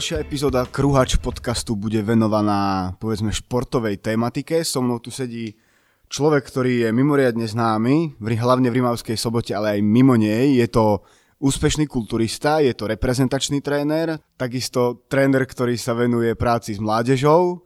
Ďalšia epizóda Kruhač podcastu bude venovaná povedzme športovej tematike. So mnou tu sedí človek, ktorý je mimoriadne známy, hlavne v Rimavskej sobote, ale aj mimo nej. Je to úspešný kulturista, je to reprezentačný tréner, takisto tréner, ktorý sa venuje práci s mládežou.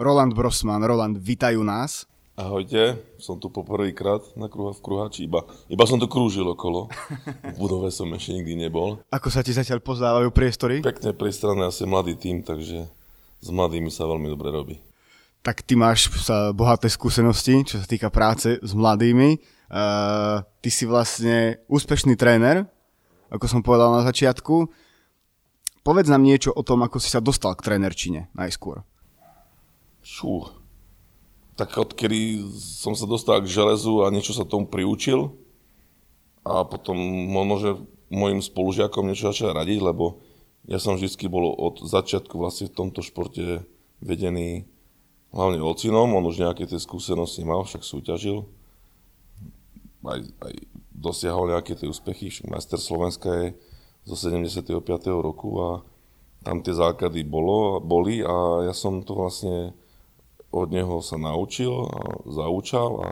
Roland Brosman. Roland, vitajú nás. Ahojte, som tu poprvýkrát na kruha v kruhači, iba, iba som tu krúžil okolo. V budove som ešte nikdy nebol. Ako sa ti zatiaľ pozdávajú priestory? Pekne priestranné, asi mladý tým, takže s mladými sa veľmi dobre robí. Tak ty máš sa bohaté skúsenosti, čo sa týka práce s mladými. Uh, ty si vlastne úspešný tréner, ako som povedal na začiatku. Povedz nám niečo o tom, ako si sa dostal k trénerčine najskôr. Šú, tak odkedy som sa dostal k železu a niečo sa tomu priučil a potom možno, mojim spolužiakom niečo začal radiť, lebo ja som vždy bol od začiatku vlastne v tomto športe vedený hlavne ocinom, on už nejaké tie skúsenosti mal, však súťažil, aj, aj dosiahol nejaké tie úspechy, však majster Slovenska je zo 75. roku a tam tie základy bolo, boli a ja som to vlastne od neho sa naučil a zaučal a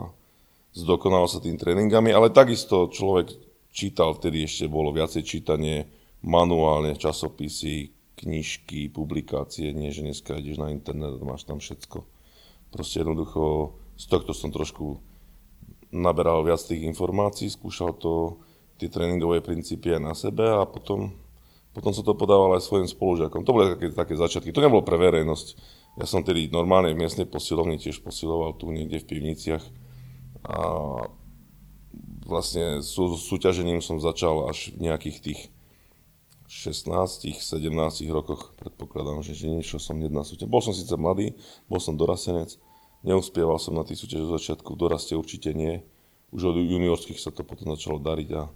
zdokonal sa tým tréningami, ale takisto človek čítal, vtedy ešte bolo viacej čítanie, manuálne, časopisy, knižky, publikácie, nie že dneska ideš na internet a máš tam všetko. Proste jednoducho z tohto som trošku naberal viac tých informácií, skúšal to, tie tréningové princípy aj na sebe a potom, potom som to podával aj svojim spolužiakom. To boli také, také začiatky. To nebolo pre verejnosť. Ja som tedy normálne v miestnej posilovni tiež posiloval tu niekde v pivniciach a vlastne sú, súťažením som začal až v nejakých tých 16, 17 rokoch, predpokladám, že, že niečo som jedna súťaž. Bol som síce mladý, bol som dorasenec, neuspieval som na tých súťaž zo začiatku, v doraste určite nie. Už od juniorských sa to potom začalo dariť a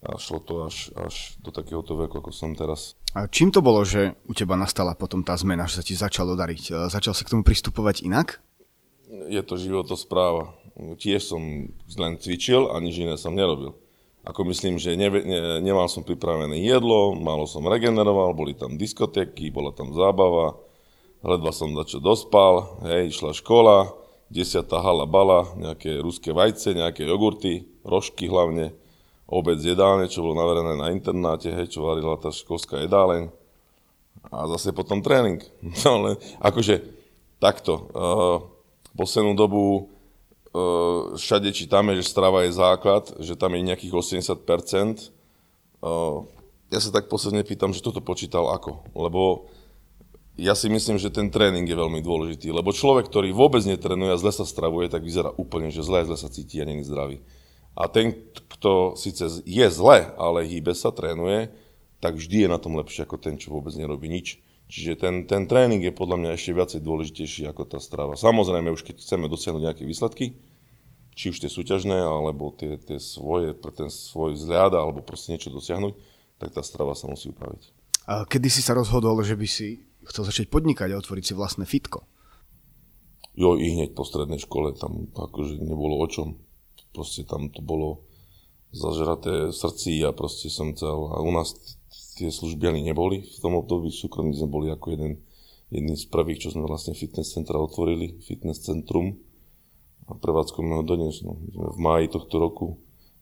a šlo to až, až do takéhoto veku, ako som teraz. A čím to bolo, že u teba nastala potom tá zmena, že sa ti začalo dariť? E, začal si k tomu pristupovať inak? Je to životospráva. Tiež som len cvičil a nič iné som nerobil. Ako myslím, že ne, ne, nemal som pripravené jedlo, málo som regeneroval, boli tam diskotéky, bola tam zábava, ledva som začal dospal, hej, išla škola, desiatá hala bala, nejaké ruské vajce, nejaké jogurty, rožky hlavne, obed jedálne, čo bolo naverené na internáte, hej, čo varila tá školská jedáleň. A zase potom tréning. No len, akože takto. Uh, poslednú dobu uh, všade čítame, že strava je základ, že tam je nejakých 80%. Uh, ja sa tak posledne pýtam, že toto počítal ako. Lebo ja si myslím, že ten tréning je veľmi dôležitý. Lebo človek, ktorý vôbec netrenuje a zle sa stravuje, tak vyzerá úplne, že zle, zle sa cíti a není zdravý. A ten, kto síce je zle, ale hýbe sa, trénuje, tak vždy je na tom lepšie ako ten, čo vôbec nerobí nič. Čiže ten, ten tréning je podľa mňa ešte viacej dôležitejší ako tá strava. Samozrejme, už keď chceme dosiahnuť nejaké výsledky, či už tie súťažné, alebo tie, tie svoje, pre ten svoj vzhľad, alebo proste niečo dosiahnuť, tak tá strava sa musí upraviť. A kedy si sa rozhodol, že by si chcel začať podnikať a otvoriť si vlastné fitko? Jo, i hneď po strednej škole, tam akože nebolo o čom proste tam to bolo zažraté v srdci a proste som chcel, a u nás tie služby ani neboli, v tom období súkromní sme boli ako jeden, jedný z prvých, čo sme vlastne fitness centra otvorili, fitness centrum a prevádzkujeme ho dodnes, no. v máji tohto roku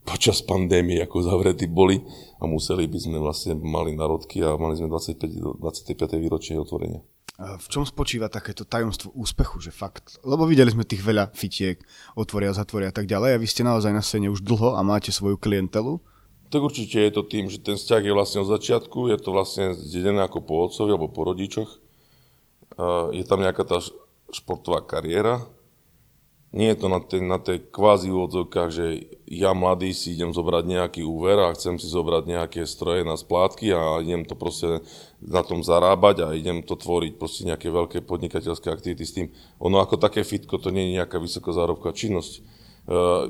počas pandémie ako zavretí boli a museli by sme vlastne mali narodky a mali sme 25, 25. výročie otvorenia. V čom spočíva takéto tajomstvo úspechu, že fakt, lebo videli sme tých veľa fitiek, otvoria, zatvoria a tak ďalej a vy ste naozaj na scéne už dlho a máte svoju klientelu? Tak určite je to tým, že ten vzťah je vlastne od začiatku, je to vlastne zdedené ako po otcovi alebo po rodičoch. Je tam nejaká tá športová kariéra, nie je to na tej, na tej kvázi úvodzovkách, že ja mladý si idem zobrať nejaký úver a chcem si zobrať nejaké stroje na splátky a idem to proste na tom zarábať a idem to tvoriť proste nejaké veľké podnikateľské aktivity s tým. Ono ako také fitko to nie je nejaká vysokozárobková činnosť. E,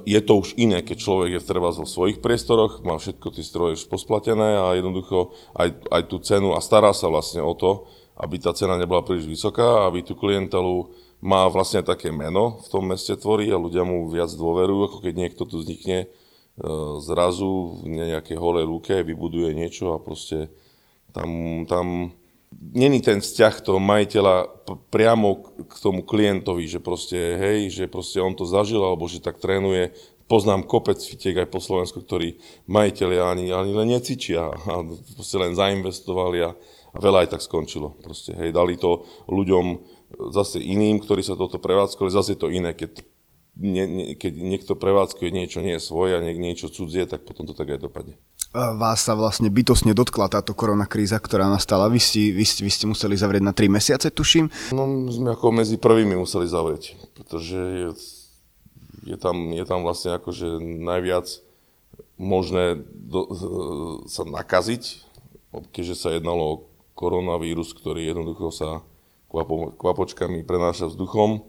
je to už iné, keď človek je treba vo svojich priestoroch, má všetko tie stroje posplatené a jednoducho aj, aj tú cenu a stará sa vlastne o to, aby tá cena nebola príliš vysoká, aby tú klientelu má vlastne také meno v tom meste tvorí a ľudia mu viac dôverujú, ako keď niekto tu vznikne e, zrazu v nejakej holej lúke, vybuduje niečo a proste tam, tam není ten vzťah toho majiteľa priamo k tomu klientovi, že proste, hej, že proste on to zažil, alebo že tak trénuje. Poznám kopec fitiek aj po Slovensku, ktorí majiteľi ani, ani len necvičia a proste len zainvestovali a, a veľa aj tak skončilo. Proste, hej, dali to ľuďom zase iným, ktorí sa toto prevádzkovali, zase to iné, keď nie, nie, keď niekto prevádzkuje niečo nie je svoje a nie, niečo cudzie, tak potom to tak aj dopadne. Vás sa vlastne bytosne dotkla táto koronakríza, ktorá nastala. Vy ste, vy, ste, vy ste museli zavrieť na 3 mesiace, tuším. No, sme ako medzi prvými museli zavrieť, pretože je, je, tam, je tam vlastne akože najviac možné do, sa nakaziť, keďže sa jednalo o koronavírus, ktorý jednoducho sa kvapo, kvapočkami prenáša vzduchom.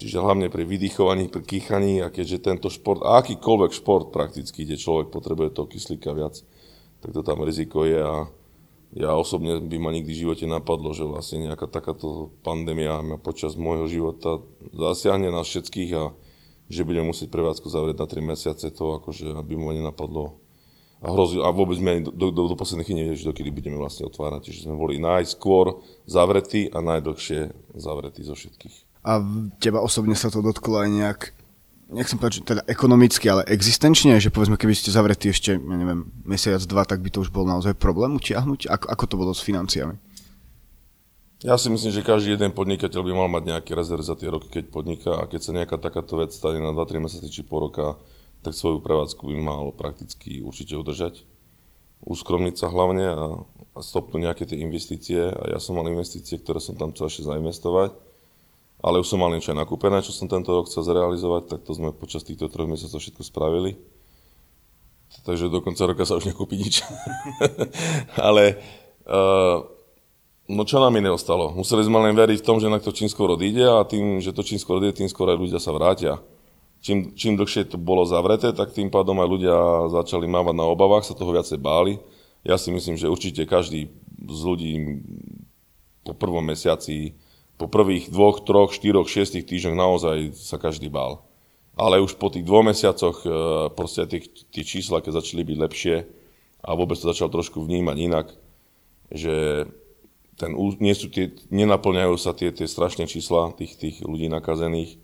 Čiže hlavne pri vydýchovaní, pri kýchaní a keďže tento šport, a akýkoľvek šport prakticky, kde človek potrebuje toho kyslíka viac, tak to tam riziko je a ja osobne by ma nikdy v živote napadlo, že vlastne nejaká takáto pandémia počas môjho života zasiahne nás všetkých a že budem musieť prevádzku zavrieť na 3 mesiace, to akože aby ma nenapadlo a, hrozil, a vôbec sme do, do, do poslednej chvíli nevedeli, dokedy budeme vlastne otvárať. Čiže sme boli najskôr zavretí a najdlhšie zavretí zo všetkých a teba osobne sa to dotklo aj nejak, nechcem povedať, že teda ekonomicky, ale existenčne, že povedzme, keby ste zavretí ešte, ja neviem, mesiac, dva, tak by to už bol naozaj problém utiahnuť? Ako, ako to bolo s financiami? Ja si myslím, že každý jeden podnikateľ by mal mať nejaký rezerv za tie roky, keď podniká a keď sa nejaká takáto vec stane na 2-3 mesiace či po roka, tak svoju prevádzku by mal prakticky určite udržať. Uskromniť sa hlavne a, a stopnúť nejaké tie investície. A ja som mal investície, ktoré som tam chcel ešte zainvestovať ale už som mal niečo aj nakúpené, čo som tento rok chcel zrealizovať, tak to sme počas týchto troch mesiacov všetko spravili. Takže do konca roka sa už nekúpi nič. ale uh, no čo nám iné ostalo? Museli sme len veriť v tom, že na to čím skôr odíde a tým, že to čím skôr odíde, tým skôr aj ľudia sa vrátia. Čím, čím dlhšie to bolo zavreté, tak tým pádom aj ľudia začali mávať na obavách, sa toho viacej báli. Ja si myslím, že určite každý z ľudí po prvom mesiaci po prvých dvoch, troch, štyroch, šiestich týždňoch naozaj sa každý bál. Ale už po tých dvoch mesiacoch e, proste tie, tie čísla, keď začali byť lepšie a vôbec to začal trošku vnímať inak, že ten, nie sú tie, nenaplňajú sa tie, tie strašné čísla tých, tých ľudí nakazených,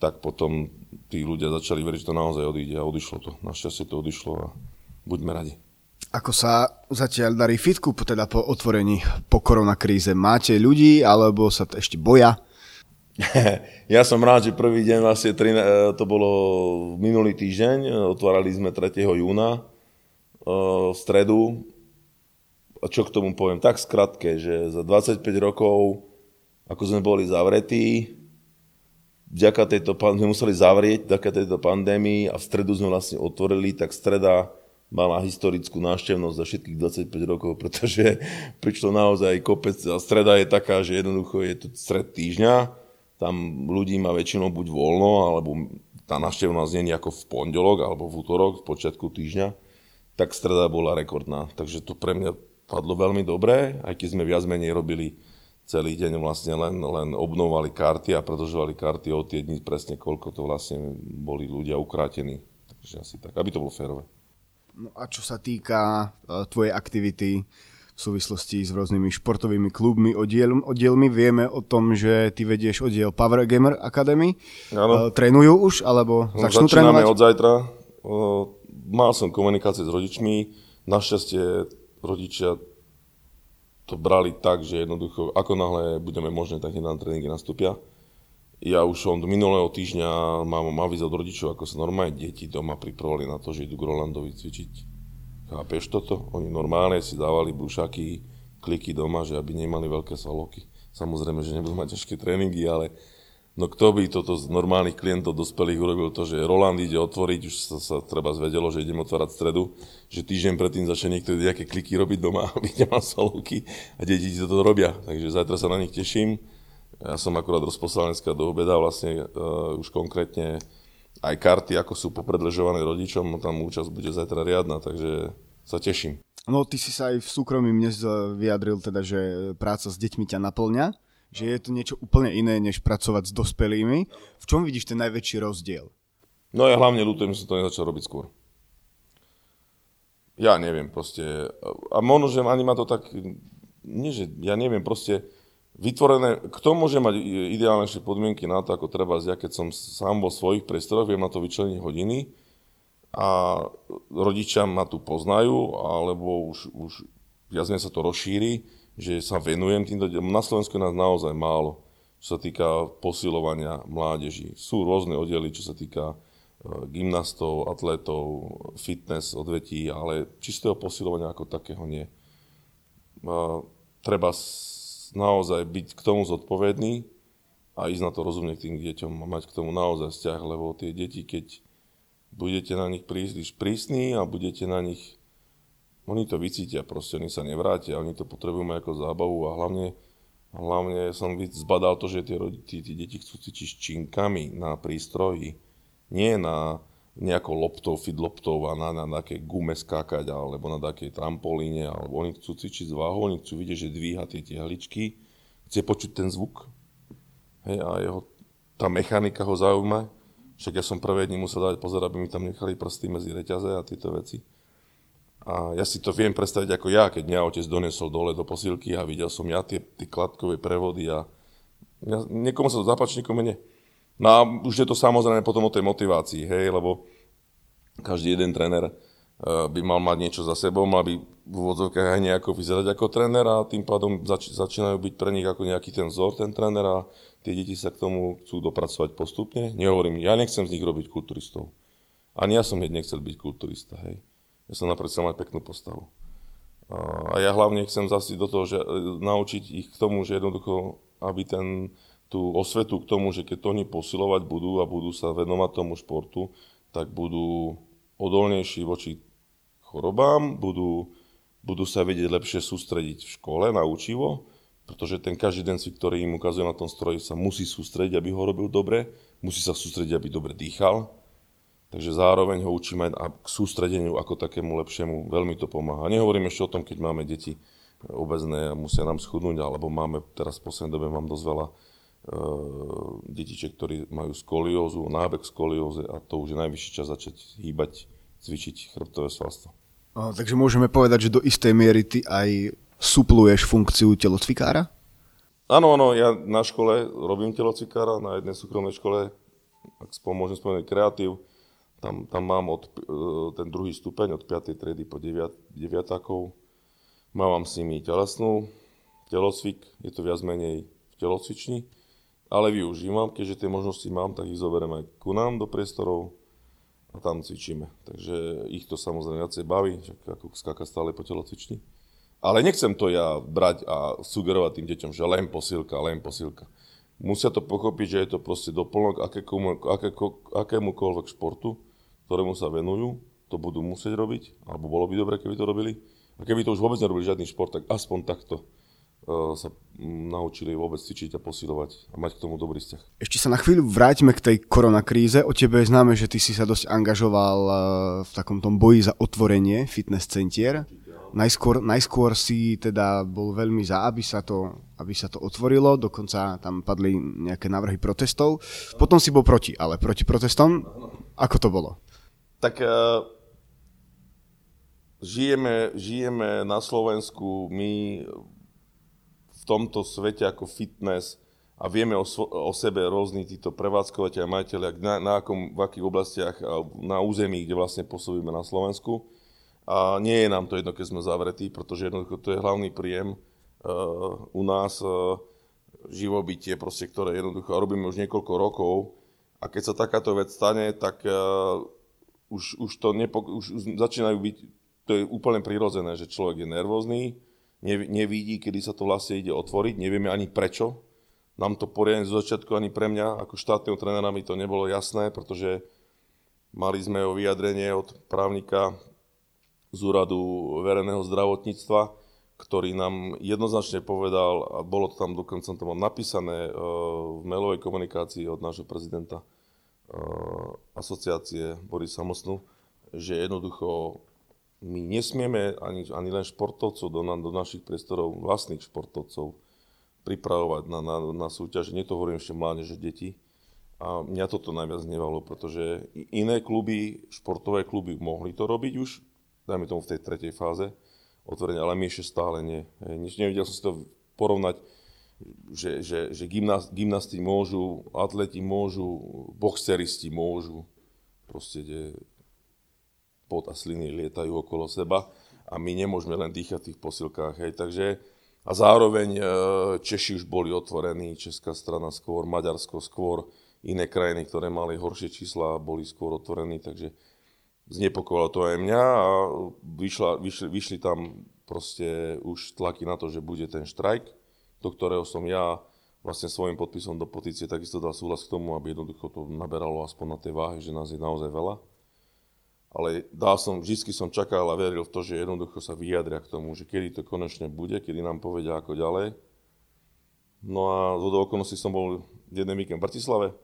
tak potom tí ľudia začali veriť, že to naozaj odíde a odišlo to. Našťastie to odišlo a buďme radi. Ako sa zatiaľ darí fitku, teda po otvorení po koronakríze? Máte ľudí, alebo sa to ešte boja? ja som rád, že prvý deň vlastne, e, to bolo minulý týždeň, otvárali sme 3. júna e, v stredu. A čo k tomu poviem? Tak skratke, že za 25 rokov, ako sme boli zavretí, vďaka tejto pandémii, museli zavrieť vďaka tejto pandémii a v stredu sme vlastne otvorili, tak streda mala historickú návštevnosť za všetkých 25 rokov, pretože prišlo naozaj kopec a streda je taká, že jednoducho je to stred týždňa, tam ľudí má väčšinou buď voľno, alebo tá návštevnosť nie je ako v pondelok alebo v útorok, v počiatku týždňa, tak streda bola rekordná. Takže to pre mňa padlo veľmi dobre, aj keď sme viac menej robili celý deň vlastne len, len obnovali karty a predlžovali karty o tie dni presne, koľko to vlastne boli ľudia ukrátení. Takže asi tak, aby to bolo férové. No a čo sa týka uh, tvojej aktivity v súvislosti s rôznymi športovými klubmi, oddiel, oddielmi, vieme o tom, že ty vedieš oddiel Power Gamer Academy. Uh, trénujú už, alebo no, začnú trénovať? od zajtra. Uh, mal som komunikácie s rodičmi. Našťastie rodičia to brali tak, že jednoducho, ako náhle budeme možné, tak na tréningy nastúpia ja už od minulého týždňa mám aviz od rodičov, ako sa normálne deti doma pripravili na to, že idú k cvičiť. Chápeš toto? Oni normálne si dávali bušaky, kliky doma, že aby nemali veľké svalovky. Samozrejme, že nebudú mať ťažké tréningy, ale no kto by toto z normálnych klientov dospelých urobil to, že Roland ide otvoriť, už sa, sa treba zvedelo, že idem otvárať stredu, že týždeň predtým začne niekto nejaké kliky robiť doma, aby nemal svalovky a deti toto robia. Takže zajtra sa na nich teším ja som akurát rozposlal dneska do obeda vlastne uh, už konkrétne aj karty, ako sú popredležované rodičom, no tam účasť bude zajtra riadna, takže sa teším. No ty si sa aj v súkromí eh, vyjadril teda, že práca s deťmi ťa naplňa, že je to niečo úplne iné, než pracovať s dospelými. V čom vidíš ten najväčší rozdiel? No ja hlavne ľutujem, že som to nezačal robiť skôr. Ja neviem, proste. A možno, že ani ma to tak nie že, ja neviem, proste vytvorené, kto môže mať ideálnejšie podmienky na to, ako treba ja keď som sám vo svojich priestoroch, viem na to vyčleniť hodiny a rodičia ma tu poznajú, alebo už, už viac sa to rozšíri, že sa venujem týmto deťom. Na Slovensku je nás naozaj málo, čo sa týka posilovania mládeží. Sú rôzne oddely, čo sa týka gymnastov, atletov, fitness odvetí, ale čistého posilovania ako takého nie. Treba naozaj byť k tomu zodpovedný a ísť na to rozumne k tým deťom a mať k tomu naozaj vzťah, lebo tie deti, keď budete na nich príliš prísni a budete na nich, oni to vycítia, proste oni sa nevrátia, oni to potrebujú mať ako zábavu a hlavne, hlavne som zbadal to, že tie, tie, tie deti chcú cítiť s činkami na prístroji, nie na nejakou loptou, fit loptou a na, na, na gume skákať alebo na takej trampolíne, alebo oni chcú cvičiť z váhou, oni chcú vidieť, že dvíha tie tehličky, chce počuť ten zvuk hej, a jeho, tá mechanika ho zaujíma. Však ja som prvé dni musel dať pozor, aby mi tam nechali prsty medzi reťaze a tieto veci. A ja si to viem predstaviť ako ja, keď mňa otec donesol dole do posilky a videl som ja tie, tie kladkové prevody a ja, niekomu sa to zapáči, niekomu nie. No a už je to samozrejme potom o tej motivácii, hej, lebo každý jeden tréner eh, by mal mať niečo za sebou, mal by v úvodzovkách aj nejako vyzerať ako tréner a tým pádom zač- začínajú byť pre nich ako nejaký ten vzor, ten tréner a tie deti sa k tomu chcú dopracovať postupne. Nehovorím, ja nechcem z nich robiť kulturistov. Ani ja som hneď nechcel byť kulturista, hej. Som napríklad chcel mať peknú postavu. A ja hlavne chcem zasiť do toho, že eh, naučiť ich k tomu, že jednoducho, aby ten tú osvetu k tomu, že keď to oni posilovať budú a budú sa venovať tomu športu, tak budú odolnejší voči chorobám, budú, budú sa vedieť lepšie sústrediť v škole na učivo, pretože ten každý den si, ktorý im ukazuje na tom stroji, sa musí sústrediť, aby ho robil dobre, musí sa sústrediť, aby dobre dýchal, takže zároveň ho učíme aj k sústredeniu ako takému lepšiemu, veľmi to pomáha. Nehovorím ešte o tom, keď máme deti obezné a musia nám schudnúť, alebo máme, teraz v poslednej dobe mám dosť veľa Eh, detiček, ktorí majú skoliózu, nábeh skolióze a to už je najvyšší čas začať hýbať, cvičiť chrbtové svalstvo. A, takže môžeme povedať, že do istej miery ty aj supluješ funkciu telocvikára? Áno, áno, ja na škole robím telocvikára, na jednej súkromnej škole, ak môžem spomenúť kreatív, tam, tam mám od, eh, ten druhý stupeň od 5. triedy po 9, 9 Mám s nimi telesnú, telocvik, je to viac menej v telocvični ale využívam, keďže tie možnosti mám, tak ich zoberiem aj ku nám do priestorov a tam cvičíme. Takže ich to samozrejme viacej baví, ako skáka stále po telocvični. Ale nechcem to ja brať a sugerovať tým deťom, že len posilka, len posilka. Musia to pochopiť, že je to proste doplnok akému, akémukoľvek športu, ktorému sa venujú, to budú musieť robiť, alebo bolo by dobre, keby to robili. A keby to už vôbec nerobili žiadny šport, tak aspoň takto E, sa naučili vôbec cvičiť a posilovať a mať k tomu dobrý vzťah. Ešte sa na chvíľu vráťme k tej koronakríze. O tebe je známe, že ty si sa dosť angažoval e, v takom tom boji za otvorenie fitness centier. Najskôr, najskôr si teda bol veľmi za, aby sa, to, aby sa to otvorilo, dokonca tam padli nejaké návrhy protestov. Potom si bol proti, ale proti protestom, ako to bolo? Tak uh, žijeme, žijeme na Slovensku, my tomto svete ako fitness a vieme o, o sebe rôzni títo prevádzkovateľ a majiteľia, na, na akom, v akých oblastiach na území, kde vlastne pôsobíme na Slovensku. A nie je nám to jedno, keď sme zavretí, pretože jednoducho to je hlavný príjem uh, u nás uh, živobytie, proste, ktoré jednoducho robíme už niekoľko rokov. A keď sa takáto vec stane, tak uh, už, už to nepo, už začínajú byť, to je úplne prirodzené, že človek je nervózny, nevidí, kedy sa to vlastne ide otvoriť, nevieme ani prečo. Nám to poriadne z začiatku ani pre mňa, ako štátneho trénera mi to nebolo jasné, pretože mali sme o vyjadrenie od právnika z úradu verejného zdravotníctva, ktorý nám jednoznačne povedal, a bolo to tam dokonca to mám napísané e, v mailovej komunikácii od nášho prezidenta asociácie Borisa Mosnu, že jednoducho my nesmieme ani, ani len športovcov do, na, do našich priestorov, vlastných športovcov, pripravovať na, na, na súťaže. Nie to hovorím ešte mládeže, deti. A mňa toto najviac nevalo, pretože iné kluby, športové kluby mohli to robiť už, dajme tomu v tej tretej fáze. otvorene, ale my ešte stále nie. Nevidel som si to porovnať, že, že, že gymnasti môžu, atleti môžu, boxeristi môžu, proste kde pot a sliny lietajú okolo seba a my nemôžeme len dýchať v tých posilkách. Hej. Takže, a zároveň e, Češi už boli otvorení, Česká strana skôr, Maďarsko skôr, iné krajiny, ktoré mali horšie čísla, boli skôr otvorení, takže znepokojilo to aj mňa a vyšla, vyšli, vyšli tam proste už tlaky na to, že bude ten štrajk, do ktorého som ja vlastne svojim podpisom do petície takisto dal súhlas k tomu, aby jednoducho to naberalo aspoň na tej váhe, že nás je naozaj veľa. Ale dal som, vždy som čakal a veril v to, že jednoducho sa vyjadria k tomu, že kedy to konečne bude, kedy nám povedia ako ďalej. No a do okolností som bol jeden víkend v Bratislave,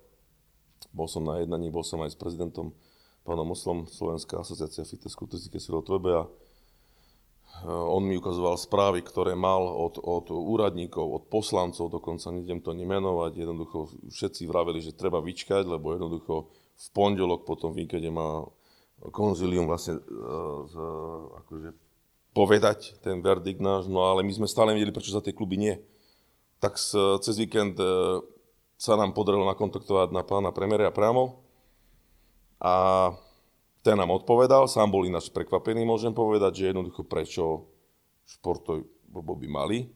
bol som na jednaní, bol som aj s prezidentom pánom Moslom, Slovenská asociácia fitness kulturistické silo Tvebe a on mi ukazoval správy, ktoré mal od, od úradníkov, od poslancov, dokonca nejdem to nemenovať, jednoducho všetci vraveli, že treba vyčkať, lebo jednoducho v pondelok po tom víkende má konzilium vlastne uh, akože povedať ten verdikt náš, no ale my sme stále nevedeli, prečo za tie kluby nie. Tak cez víkend uh, sa nám podarilo nakontaktovať na pána premiéra priamo, a ten nám odpovedal, sám bol ináč prekvapený, môžem povedať, že jednoducho prečo športoj by mali.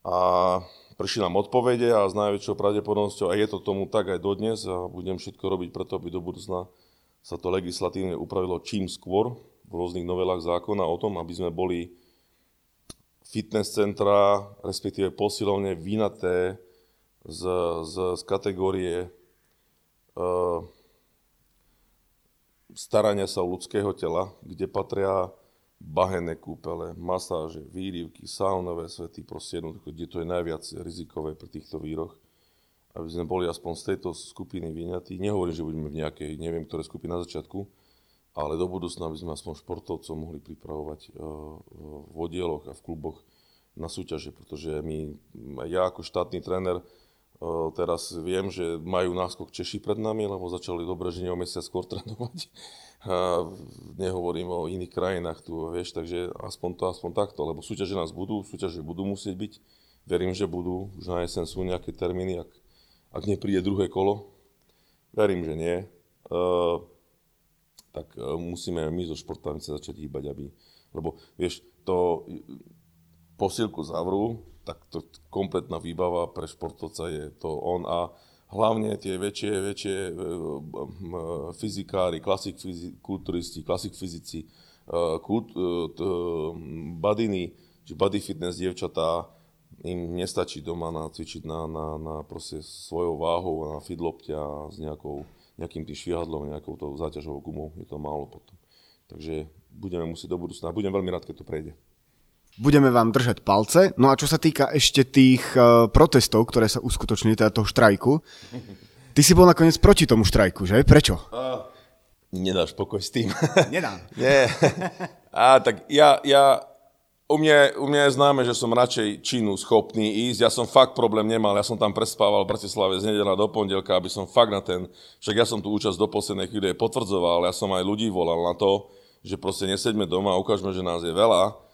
A prišli nám odpovede a s najväčšou pravdepodobnosťou, a je to tomu tak aj dodnes, a budem všetko robiť preto, aby do budúcna sa to legislatívne upravilo čím skôr v rôznych novelách zákona o tom, aby sme boli fitness centra, respektíve posilovne vynaté z, z, z kategórie uh, starania sa o ľudského tela, kde patria bahené kúpele, masáže, výrivky, saunové svety, proste jednoducho, kde to je najviac rizikové pri týchto výroch, aby sme boli aspoň z tejto skupiny vyňatí. Nehovorím, že budeme v nejakej, neviem, ktoré skupiny na začiatku, ale do budúcna by sme aspoň športovcov mohli pripravovať uh, v oddieloch a v kluboch na súťaže, pretože my, ja ako štátny tréner, Teraz viem, že majú náskok Češi pred nami, lebo začali dobre, že o mesiac skôr trénovať. A nehovorím o iných krajinách tu, vieš, takže aspoň to, aspoň takto, lebo súťaže nás budú, súťaže budú musieť byť. Verím, že budú, už na jesen sú nejaké termíny, ak, ak nepríde druhé kolo. Verím, že nie. Uh, tak musíme my zo športami sa začať hýbať, aby, lebo vieš, to posilku zavrú, tak to kompletná výbava pre športovca je to on a hlavne tie väčšie, väčšie e, fyzikári, klasik kulturisti, klasik fyzici, e, kult, e, badiny, či body fitness dievčatá, im nestačí doma na, na, na proste svojou váhou, na fidlopte a s nejakou, nejakým tým švihadlom, nejakou tou záťažovou gumou. Je to málo potom. Takže budeme musieť do budúcna. Budem veľmi rád, keď to prejde. Budeme vám držať palce. No a čo sa týka ešte tých uh, protestov, ktoré sa uskutočnili, teda toho štrajku, ty si bol nakoniec proti tomu štrajku, že? Prečo? Uh, nedáš pokoj s tým. Nedám. Nie. A tak ja, ja u mňa, u mňa je známe, že som radšej činu schopný ísť. Ja som fakt problém nemal. Ja som tam prespával v Bratislave z nedela do pondelka, aby som fakt na ten... Však ja som tú účasť do poslednej chvíle potvrdzoval. Ja som aj ľudí volal na to, že proste neseďme doma a ukážeme, že nás je veľa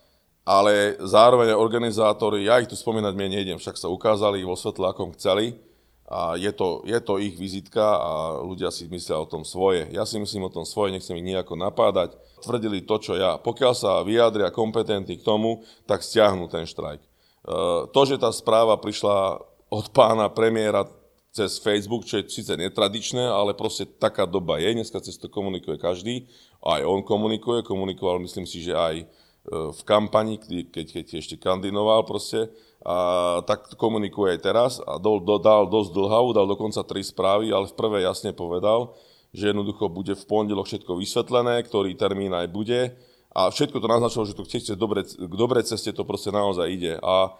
ale zároveň organizátori, ja ich tu spomínať mne nejdem, však sa ukázali vo svetle, akom chceli a je to, je to ich vizitka a ľudia si myslia o tom svoje. Ja si myslím o tom svoje, nechcem ich nejako napádať. Tvrdili to, čo ja. Pokiaľ sa vyjadria kompetentní k tomu, tak stiahnu ten štrajk. E, to, že tá správa prišla od pána premiéra cez Facebook, čo je síce netradičné, ale proste taká doba je. Dneska cez to komunikuje každý. Aj on komunikuje, komunikoval myslím si, že aj v kampani, keď, keď ešte kandidoval proste, a tak komunikuje aj teraz a do, do, dal dosť dlhavú, dal dokonca tri správy, ale v prvej jasne povedal, že jednoducho bude v pondelok všetko vysvetlené, ktorý termín aj bude a všetko to naznačilo, že to chce dobre, k dobrej ceste to proste naozaj ide. A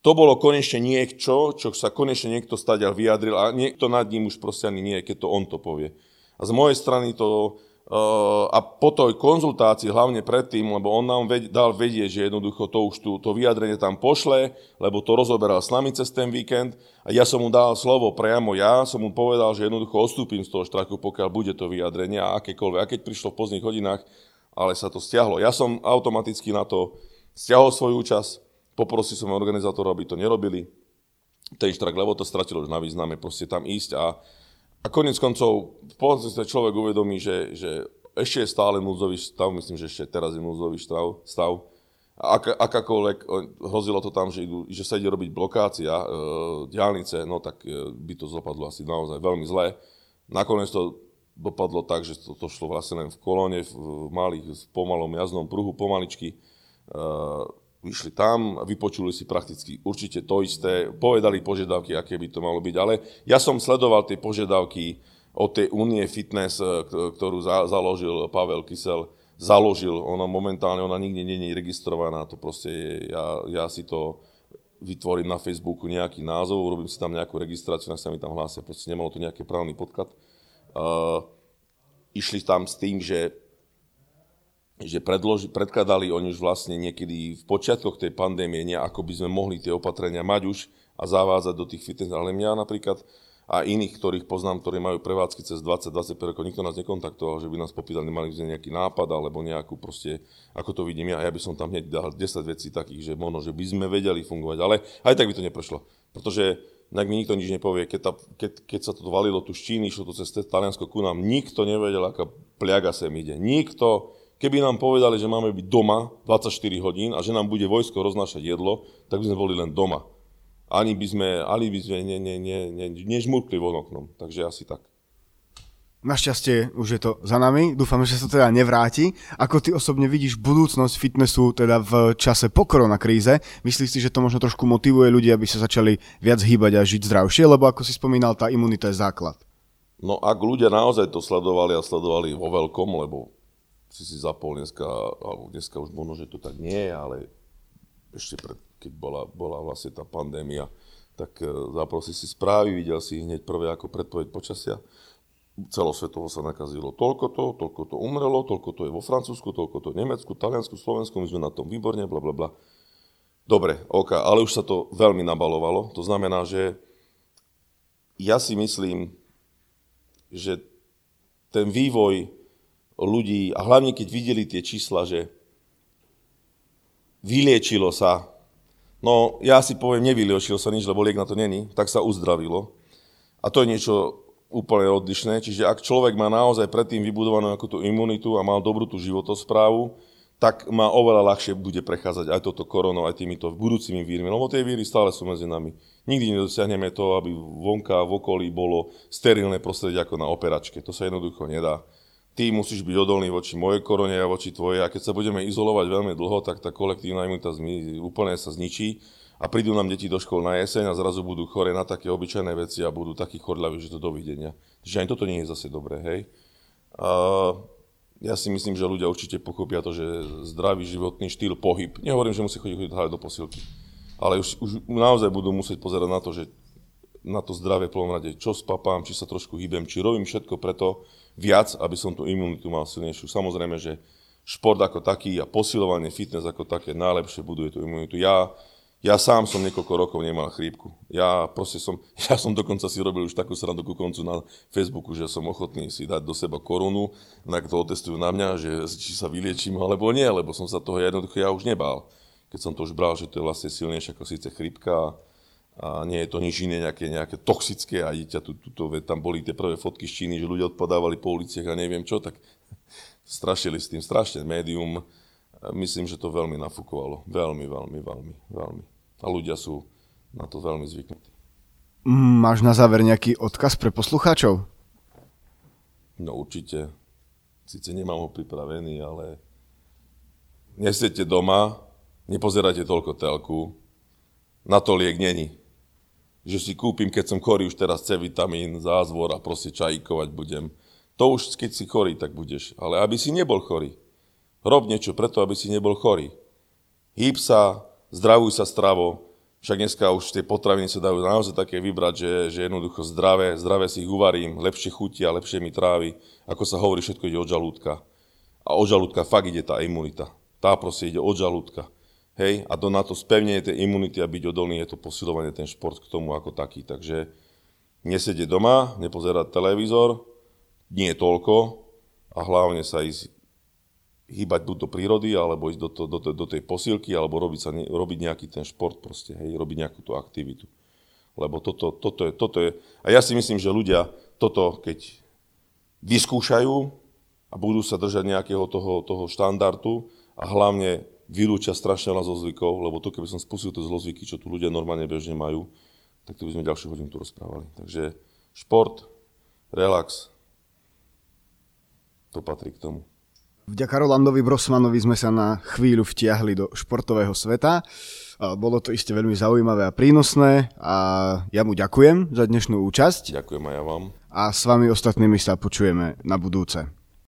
to bolo konečne niečo, čo sa konečne niekto stadiaľ vyjadril a niekto nad ním už proste ani nie, keď to on to povie. A z mojej strany to a po tej konzultácii, hlavne predtým, lebo on nám dal vedieť, že jednoducho to už tu, to vyjadrenie tam pošle, lebo to rozoberal s nami cez ten víkend a ja som mu dal slovo priamo ja, som mu povedal, že jednoducho odstúpim z toho štrajku, pokiaľ bude to vyjadrenie a akékoľvek. A keď prišlo v pozdných hodinách, ale sa to stiahlo. Ja som automaticky na to stiahol svoju účasť, poprosil som organizátorov, aby to nerobili, ten štrak, lebo to stratilo už na význame, proste tam ísť a, a konec koncov, v sa človek uvedomí, že, že ešte je stále núdzový stav, myslím, že ešte teraz je núdzový stav, stav ak, akákoľvek, hrozilo to tam, že, idú, že sa ide robiť blokácia e, diálnice, no tak e, by to zopadlo asi naozaj veľmi zle. Nakoniec to dopadlo tak, že to, to šlo vlastne len v kolóne, v, v malých, v pomalom jazdnom pruhu, pomaličky. E, vyšli tam, vypočuli si prakticky určite to isté, povedali požiadavky, aké by to malo byť, ale ja som sledoval tie požiadavky od tej Unie Fitness, e, ktorú za, založil Pavel Kysel, založil. Ona momentálne, ona nikde nie je registrovaná, to proste je, ja, ja si to vytvorím na Facebooku nejaký názov, urobím si tam nejakú registráciu, nech sa mi tam hlásia, proste nemalo to nejaký právny podklad. Uh, išli tam s tým, že, že predloži, predkladali oni už vlastne niekedy v počiatkoch tej pandémie, nie ako by sme mohli tie opatrenia mať už a zavádzať do tých fitness, ale mňa napríklad a iných, ktorých poznám, ktorí majú prevádzky cez 20-25 rokov, nikto nás nekontaktoval, že by nás popýtali, mali sme nejaký nápad alebo nejakú proste, ako to vidím ja, ja by som tam hneď dal 10 vecí takých, že možno, že by sme vedeli fungovať, ale aj tak by to neprešlo, pretože tak mi nikto nič nepovie, keď, tá, keď, keď sa to valilo tu z Číny, šlo to cez Taliansko ku nám, nikto nevedel, aká pliaga sem ide. Nikto, keby nám povedali, že máme byť doma 24 hodín a že nám bude vojsko roznášať jedlo, tak by sme boli len doma ani by sme, ani by sme ne, ne, ne, ne, nežmurkli von oknom. Takže asi tak. Našťastie už je to za nami, dúfam, že sa teda nevráti. Ako ty osobne vidíš budúcnosť fitnessu teda v čase po koronakríze? Myslíš si, že to možno trošku motivuje ľudí, aby sa začali viac hýbať a žiť zdravšie? Lebo ako si spomínal, tá imunita je základ. No ak ľudia naozaj to sledovali a sledovali vo veľkom, lebo si si zapol dneska, alebo dneska už možno, že to tak nie je, ale ešte pred keď bola, bola vlastne tá pandémia, tak e, zaprosil si správy, videl si hneď prvé ako predpoveď počasia. Celosvetovo sa nakazilo toľko to, toľko to umrelo, toľko to je vo Francúzsku, toľko to v Nemecku, Taliansku, Slovensku, my sme na tom výborne, bla bla bla. Dobre, OK, ale už sa to veľmi nabalovalo. To znamená, že ja si myslím, že ten vývoj ľudí, a hlavne keď videli tie čísla, že vyliečilo sa No, ja si poviem, nevyliečil sa nič, lebo liek na to není, tak sa uzdravilo. A to je niečo úplne odlišné. Čiže ak človek má naozaj predtým vybudovanú ako tú imunitu a mal dobrú tú životosprávu, tak má oveľa ľahšie bude prechádzať aj toto koronou, aj týmito budúcimi vírmi, lebo tie víry stále sú medzi nami. Nikdy nedosiahneme to, aby vonka v okolí bolo sterilné prostredie ako na operačke. To sa jednoducho nedá ty musíš byť odolný voči mojej korone a voči tvojej a keď sa budeme izolovať veľmi dlho, tak tá kolektívna imunita úplne sa zničí a prídu nám deti do škôl na jeseň a zrazu budú chore na také obyčajné veci a budú takí chorľaví, že to dovidenia. Takže ani toto nie je zase dobré, hej. A ja si myslím, že ľudia určite pochopia to, že zdravý životný štýl, pohyb, nehovorím, že musí chodiť, chodiť do posilky, ale už, už naozaj budú musieť pozerať na to, že na to zdravie v rade, čo spapám, či sa trošku hýbem, či robím všetko preto, viac, aby som tú imunitu mal silnejšiu. Samozrejme, že šport ako taký a posilovanie, fitness ako také najlepšie buduje tú imunitu. Ja, ja sám som niekoľko rokov nemal chrípku. Ja proste som, ja som dokonca si robil už takú srandu ku koncu na Facebooku, že som ochotný si dať do seba korunu, na to otestujú na mňa, že či sa vyliečím alebo nie, lebo som sa toho jednoducho ja už nebál. Keď som to už bral, že to je vlastne silnejšie ako síce chrípka a nie je to nič iné, nejaké, nejaké toxické a dieťa, tu, tu, tu, tam boli tie prvé fotky z Číny, že ľudia odpadávali po uliciach a neviem čo, tak strašili s tým strašne. Médium, myslím, že to veľmi nafúkovalo. Veľmi, veľmi, veľmi, veľmi. A ľudia sú na to veľmi zvyknutí. Máš na záver nejaký odkaz pre poslucháčov? No určite. Sice nemám ho pripravený, ale nesiete doma, nepozerajte toľko telku, na to liek není že si kúpim, keď som chorý už teraz C vitamín, zázvor a proste čajíkovať budem. To už keď si chorý, tak budeš. Ale aby si nebol chorý. Rob niečo preto, aby si nebol chorý. Hýb sa, zdravuj sa stravo. Však dneska už tie potraviny sa dajú naozaj také vybrať, že, že jednoducho zdravé, zdravé si ich uvarím, lepšie chutia, lepšie mi trávy. Ako sa hovorí, všetko ide od žalúdka. A od žalúdka fakt ide tá imunita. Tá proste ide od žalúdka. Hej, a to na to spevnenie tej imunity a byť odolný je to posilovanie ten šport k tomu ako taký. Takže nesedieť doma, nepozerať televízor, nie toľko a hlavne sa ísť hýbať buď do prírody, alebo ísť do, to, do, do tej posilky, alebo robiť, sa, robiť nejaký ten šport proste, hej, robiť nejakú tú aktivitu. Lebo toto, toto, je, toto je... A ja si myslím, že ľudia toto, keď vyskúšajú a budú sa držať nejakého toho, toho štandardu a hlavne vylúčia strašne veľa zo zvykov, lebo to, keby som spustil tie zlozvyky, čo tu ľudia normálne bežne majú, tak to by sme ďalšiu hodinu tu rozprávali. Takže šport, relax, to patrí k tomu. Vďaka Rolandovi Brosmanovi sme sa na chvíľu vtiahli do športového sveta. Bolo to iste veľmi zaujímavé a prínosné a ja mu ďakujem za dnešnú účasť. Ďakujem aj ja vám. A s vami ostatnými sa počujeme na budúce.